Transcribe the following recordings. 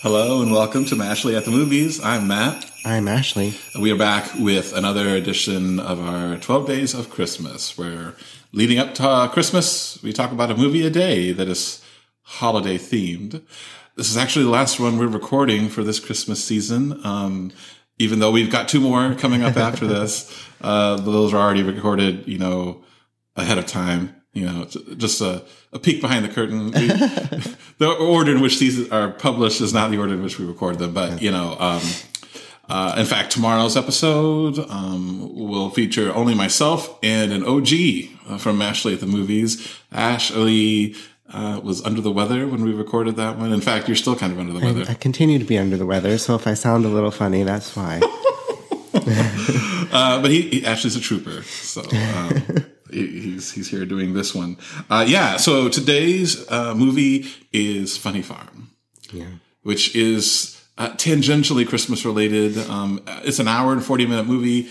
Hello and welcome to Mashley at the Movies. I'm Matt. I'm Ashley. We are back with another edition of our 12 Days of Christmas, where leading up to uh, Christmas, we talk about a movie a day that is holiday themed. This is actually the last one we're recording for this Christmas season. Um, even though we've got two more coming up after this, uh, those are already recorded, you know, ahead of time. You know, just a, a peek behind the curtain. We, the order in which these are published is not the order in which we record them, but you know, um, uh, in fact, tomorrow's episode um, will feature only myself and an OG uh, from Ashley at the movies. Ashley uh, was under the weather when we recorded that one. In fact, you're still kind of under the weather. I, I continue to be under the weather, so if I sound a little funny, that's why. uh, but he, he, Ashley's a trooper, so um, he's he's here doing this one. Uh, yeah. So today's uh, movie is Funny Farm, Yeah. which is uh, tangentially Christmas related. Um, it's an hour and forty minute movie.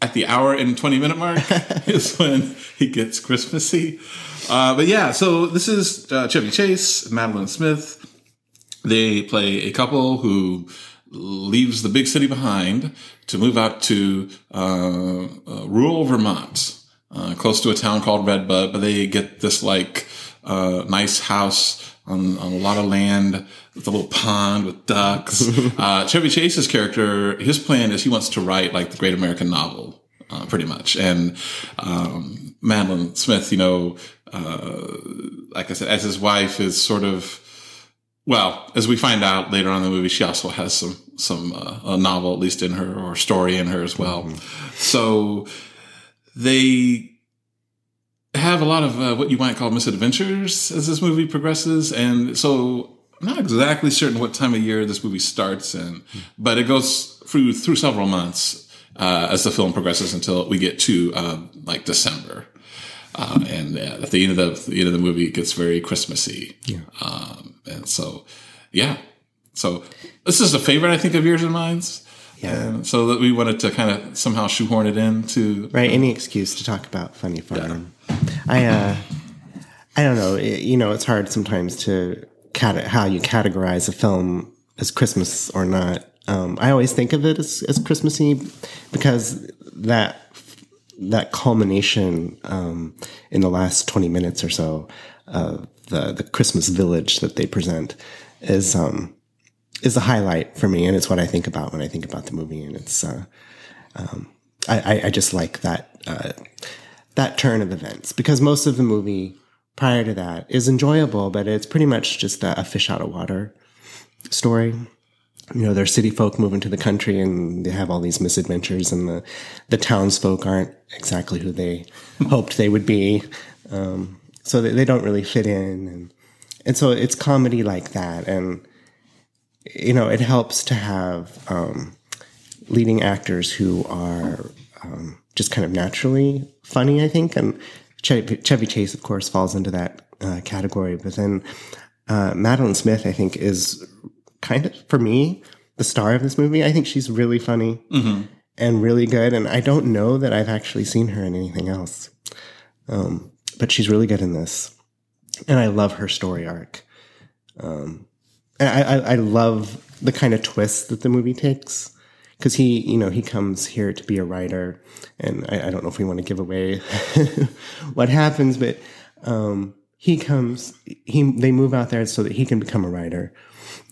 At the hour and twenty minute mark is when he gets Christmassy. Uh, but yeah, so this is uh, Chevy Chase, Madolyn Smith. They play a couple who leaves the big city behind to move out to uh, uh, rural Vermont, uh, close to a town called Redbud. But they get this like uh, nice house on, on a lot of land with a little pond with ducks. uh, Chevy Chase's character, his plan is he wants to write like the great American novel. Uh, pretty much. And, um, Madolyn Smith, you know, uh, like I said, as his wife is sort of, well, as we find out later on in the movie, she also has some, some, uh, a novel at least in her or story in her as well. So they have a lot of uh, what you might call misadventures as this movie progresses. And so I'm not exactly certain what time of year this movie starts in, but it goes through, through several months, uh, as the film progresses until we get to, um, like December. Uh, and uh, at the end of the, the end of the movie, it gets very Christmassy. Yeah. Um, and so, yeah. So this is a favorite, I think, of yours and mine's. Yeah. And so that we wanted to kind of somehow shoehorn it into Right. Any excuse to talk about Funny Farm. I, uh, I don't know. It- you know, it's hard sometimes to cat- how you categorize a film as Christmas or not. Um, I always think of it as, as Christmassy because that that culmination um, in the last 20 minutes or so of the, the Christmas village that they present is um, is the highlight for me, and it's what I think about when I think about the movie. And it's uh, um, I, I, just like that uh, that turn of events because most of the movie prior to that is enjoyable, but it's pretty much just a, a fish out of water story you know, they're city folk moving to the country and they have all these misadventures and the, the townsfolk aren't exactly who they hoped they would be. Um, so they, they don't really fit in. And, and so it's comedy like that. And, you know, it helps to have, um, leading actors who are, um, just kind of naturally funny, I think. And Chevy, Chevy Chase, of course, falls into that uh, category. But then, uh, Madolyn Smith, I think, is kind of for me the star of this movie. I think she's really funny and really good. And I don't know that I've actually seen her in anything else, um, but she's really good in this. And I love her story arc. Um, I, I, I love the kind of twist that the movie takes because he, you know, he comes here to be a writer, and I, I don't know if we want to give away what happens, but um, he comes, he they move out there so that he can become a writer.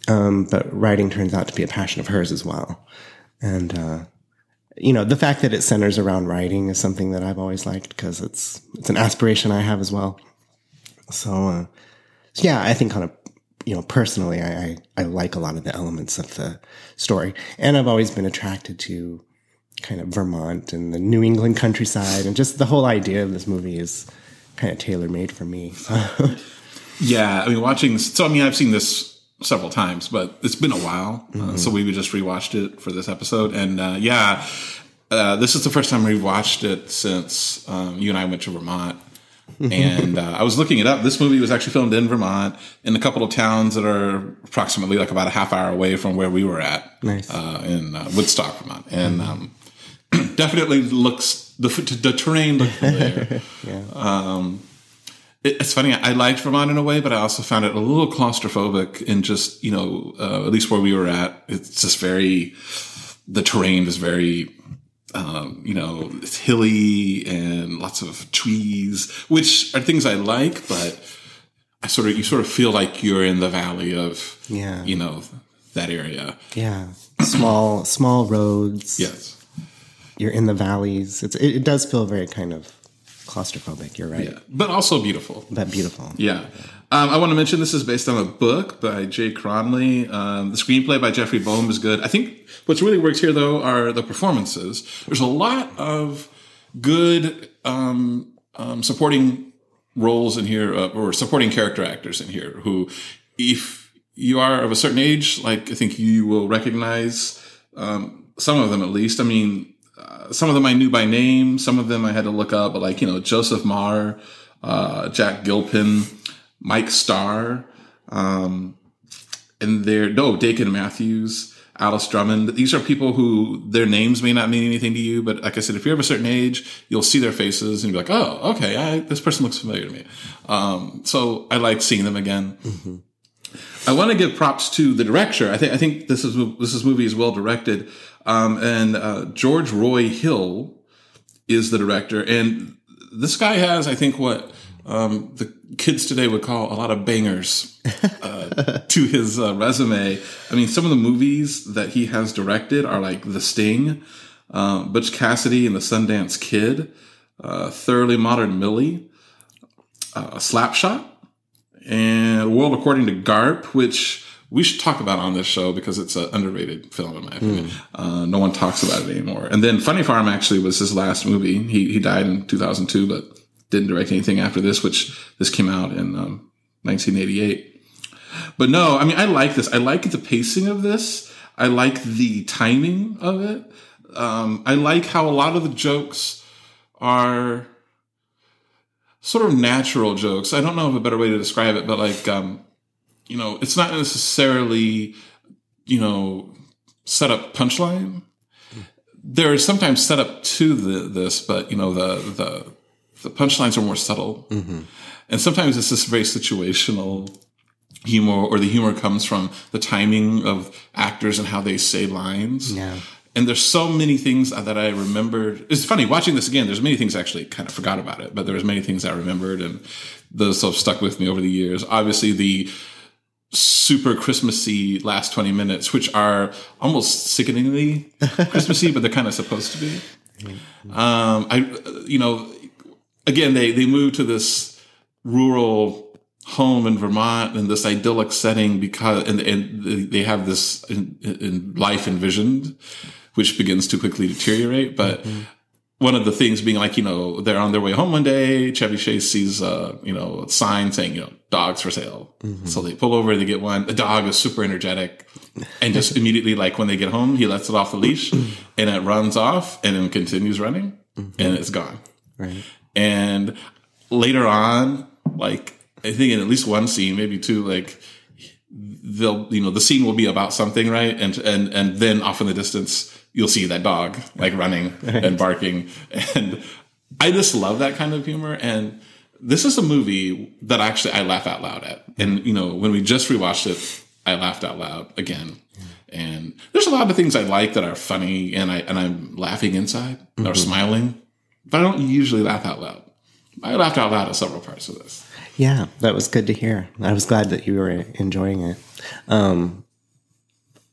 Um, but writing turns out to be a passion of hers as well, and uh, you know, the fact that it centers around writing is something that I've always liked because it's it's an aspiration I have as well. So, uh, so yeah, I think on a you know personally, I, I I like a lot of the elements of the story, and I've always been attracted to kind of Vermont and the New England countryside, and just the whole idea of this movie is kind of tailor made for me. Yeah, I mean, watching. So, I mean, I've seen this several times, but it's been a while. Uh, so we just rewatched it for this episode, and uh, yeah, uh, this is the first time we've watched it since um, you and I went to Vermont. And uh, I was looking it up. This movie was actually filmed in Vermont, in a couple of towns that are approximately like about a half hour away from where we were at, Nice. uh, in uh, Woodstock, Vermont, and um, definitely looks the, the terrain looked familiar. yeah. it, it's funny. I liked Vermont in a way, but I also found it a little claustrophobic in just, you know, uh, at least where we were at. It's just very, the terrain is very, um, you know, it's hilly and lots of trees, which are things I like, but I sort of, you sort of feel like you're in the valley of, Yeah. you know, that area. Yeah. Small, small roads. Yes. You're in the valleys. It's, it, it does feel very kind of claustrophobic. You're right. Yeah. But also beautiful. But beautiful. Yeah. Um, I want to mention this is based on a book by Jay Cronley. Um, the screenplay by Jeffrey Boam is good. I think what's really works here, though, are the performances. There's a lot of good um, um, supporting roles in here, uh, or supporting character actors in here, who, if you are of a certain age, like I think you will recognize um, some of them at least. I mean, uh, some of them I knew by name, some of them I had to look up, but like, you know, Joseph Maher, uh, Jack Gilpin, Mike Starr, um, and they're, no, Dakin Matthews, Alice Drummond. These are people who their names may not mean anything to you, but like I said, if you're of a certain age, you'll see their faces and be like, oh, okay, I, this person looks familiar to me. Um, so I like seeing them again. I want to give props to the director. I think I think this is this is movie is well directed, um, and uh, George Roy Hill is the director, and this guy has I think what um, the kids today would call a lot of bangers uh, to his uh, resume. I mean, some of the movies that he has directed are like The Sting, uh, Butch Cassidy and the Sundance Kid, uh, Thoroughly Modern Millie, uh, Slapshot and World According to Garp, which we should talk about on this show because it's an underrated film in my opinion. Uh, no one talks about it anymore. And then Funny Farm actually was his last movie. He he died in 2002, but didn't direct anything after this, which this came out in um, 1988. But no, I mean I like this. I like the pacing of this. I like the timing of it. Um, I like how a lot of the jokes are sort of natural jokes. I don't know of a better way to describe it, but like, um, you know, it's not necessarily, you know, set up punchline. There is sometimes set up to the, this, but you know, the, the, the punchlines are more subtle. Mm-hmm. And sometimes it's this very situational humor or the humor comes from the timing of actors and how they say lines. Yeah. And there's so many things that I remembered. It's funny watching this again. There's many things I actually kind of forgot about it, but there was many things I remembered, and those have stuck with me over the years. Obviously, the super Christmassy last 20 minutes, which are almost sickeningly Christmassy, but they're kind of supposed to be. Um, I, you know, again, they they moved to this rural home in Vermont in this idyllic setting because and and they have this in, in life envisioned, which begins to quickly deteriorate. But one of the things being like you know they're on their way home one day, Chevy Chase sees a you know a sign saying you know dogs for sale, mm-hmm. so they pull over, they get one. The dog is super energetic. And just immediately, like when they get home, he lets it off the leash and it runs off and then continues running mm-hmm. and it's gone. Right. And later on, like I think in at least one scene, maybe two, like they'll you know the scene will be about something, right? And and and then off in the distance, you'll see that dog like running and barking, and I just love that kind of humor. And this is a movie that actually I laugh out loud at. And you know when we just rewatched it, I laughed out loud again. And there's a lot of things I like that are funny, and I and I'm laughing inside or smiling, but I don't usually laugh out loud. I laughed out loud at several parts of this. Yeah, that was good to hear. I was glad that you were enjoying it. Um,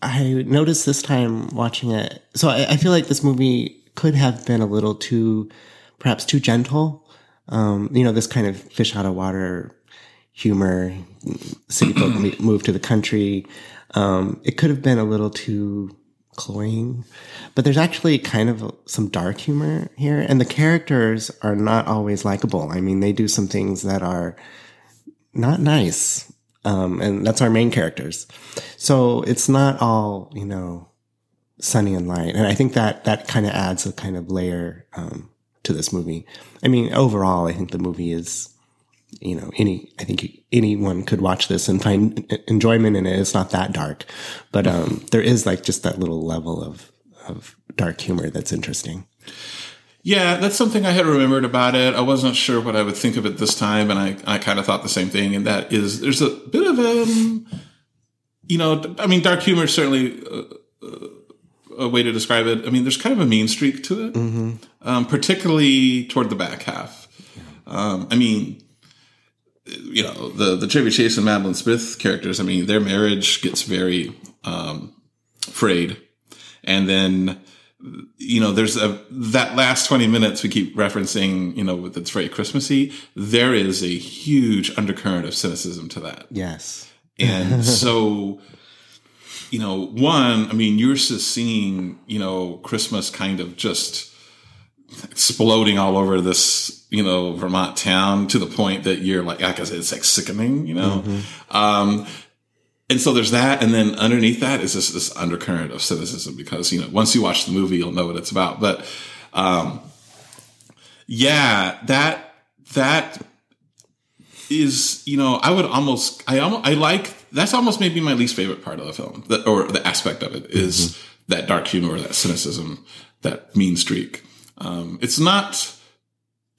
I noticed this time watching it. So I, I feel like this movie could have been a little too, perhaps too gentle. Um, you know, this kind of fish out of water humor, city folk move to the country. Um, it could have been a little too cloying, but there's actually kind of some dark humor here, and the characters are not always likable. I mean, they do some things that are not nice, um, and that's our main characters. So it's not all you know, sunny and light, and I think that that kind of adds a kind of layer um, to this movie. I mean, overall, I think the movie is you know, any, I think anyone could watch this and find enjoyment in it. It's not that dark, but, um, there is like just that little level of, of dark humor that's interesting. Yeah, that's something I had remembered about it. I wasn't sure what I would think of it this time, and I, I kind of thought the same thing. And that is, there's a bit of um, you know, I mean, dark humor is certainly a, a way to describe it. I mean, there's kind of a mean streak to it, um, particularly toward the back half. Um, I mean, you know, the the Chevy Chase and Madolyn Smith characters. I mean, their marriage gets very um, frayed, and then you know, there's a that last 20 minutes we keep referencing, you know, that's very Christmassy. There is a huge undercurrent of cynicism to that. Yes. And so, you know, one, I mean, you're just seeing, you know, Christmas kind of just exploding all over this, you know, Vermont town to the point that you're like, like I said, it's like sickening, you know? Um, and so there's that. And then underneath that is this, this undercurrent of cynicism because, you know, once you watch the movie, you'll know what it's about. But, um, yeah, that, that is, you know, I would almost, I almost, I like, that's almost maybe my least favorite part of the film, the, or the aspect of it is that dark humor, that cynicism, that mean streak. Um, it's not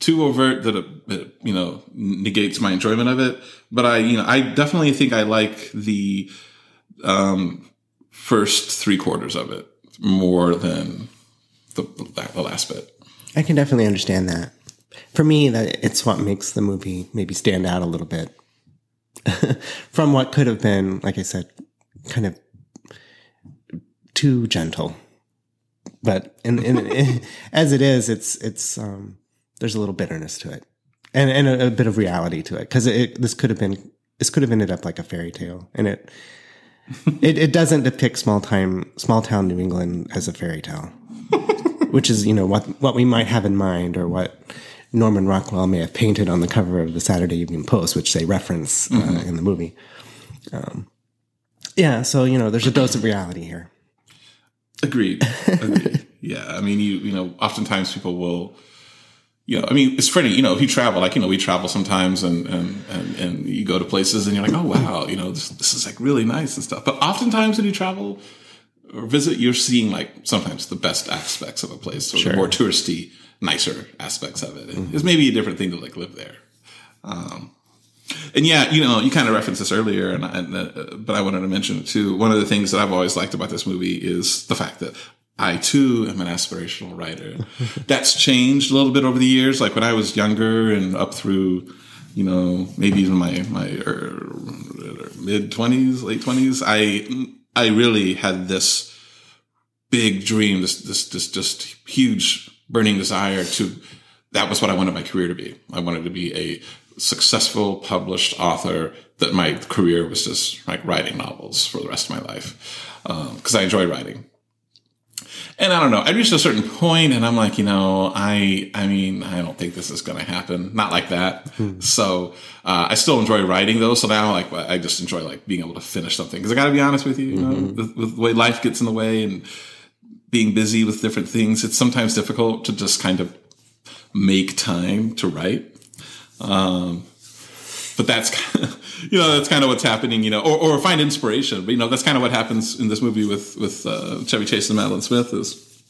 too overt that it, it, you know, negates my enjoyment of it, but I, you know, I definitely think I like the, um, first three quarters of it more than the, the last bit. I can definitely understand that. For me, that it's what makes the movie maybe stand out a little bit from what could have been, like I said, kind of too gentle. But in, in, in as it is, it's it's um, there's a little bitterness to it, and and a, a bit of reality to it because it, this could have been this could have ended up like a fairy tale, and it it, it doesn't depict small time small town New England as a fairy tale, which is you know what what we might have in mind or what Norman Rockwell may have painted on the cover of the Saturday Evening Post, which they reference uh, in the movie. Um, yeah, so you know, there's a dose of reality here. Agreed. Agreed. yeah. I mean, you, you know, oftentimes people will, you know, I mean, it's funny, you know, if you travel, like, you know, we travel sometimes and, and, and, and you go to places and you're like, oh, wow, you know, this, this is like really nice and stuff. But oftentimes when you travel or visit, you're seeing like sometimes the best aspects of a place or Sure. the more touristy, nicer aspects of it. And It's maybe a different thing to like live there. Um, and yeah, you know, you kind of referenced this earlier, and, and uh, but I wanted to mention it too. One of the things that I've always liked about this movie is the fact that I too am an aspirational writer. That's changed a little bit over the years. Like when I was younger and up through, you know, maybe even my my er, mid twenties, late twenties, I I really had this big dream, this this this just huge burning desire to. That was what I wanted my career to be. I wanted to be a successful published author. That my career was just like writing novels for the rest of my life because I enjoy writing. And I don't know. I reached a certain point, and I'm like, you know, I, I mean, I don't think this is going to happen. Not like that. So uh, I still enjoy writing, though. So now, like, I just enjoy like being able to finish something. Because I got to be honest with you, you know, with, with the way life gets in the way and being busy with different things, it's sometimes difficult to just kind of make time to write. Um, but that's kind of, you know that's kind of what's happening you know or, or find inspiration. But you know that's kind of what happens in this movie with with uh, Chevy Chase and Madolyn Smith is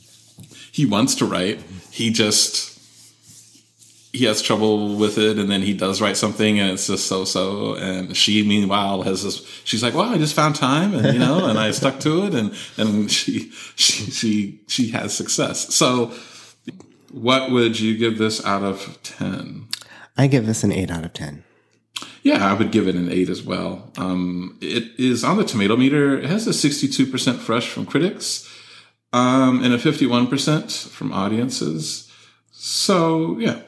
he wants to write. He just he has trouble with it and then he does write something and it's just so so and she meanwhile has this she's like well I just found time and you know and I stuck to it and and she she she she has success. So what would you give this out of 10 I give this an eight out of ten. Yeah, I would give it an eight as well. Um, it is on the tomato meter. It has a 62% fresh from critics um, and a 51% from audiences. So, yeah,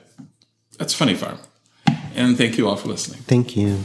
that's Funny Farm. And thank you all for listening. Thank you.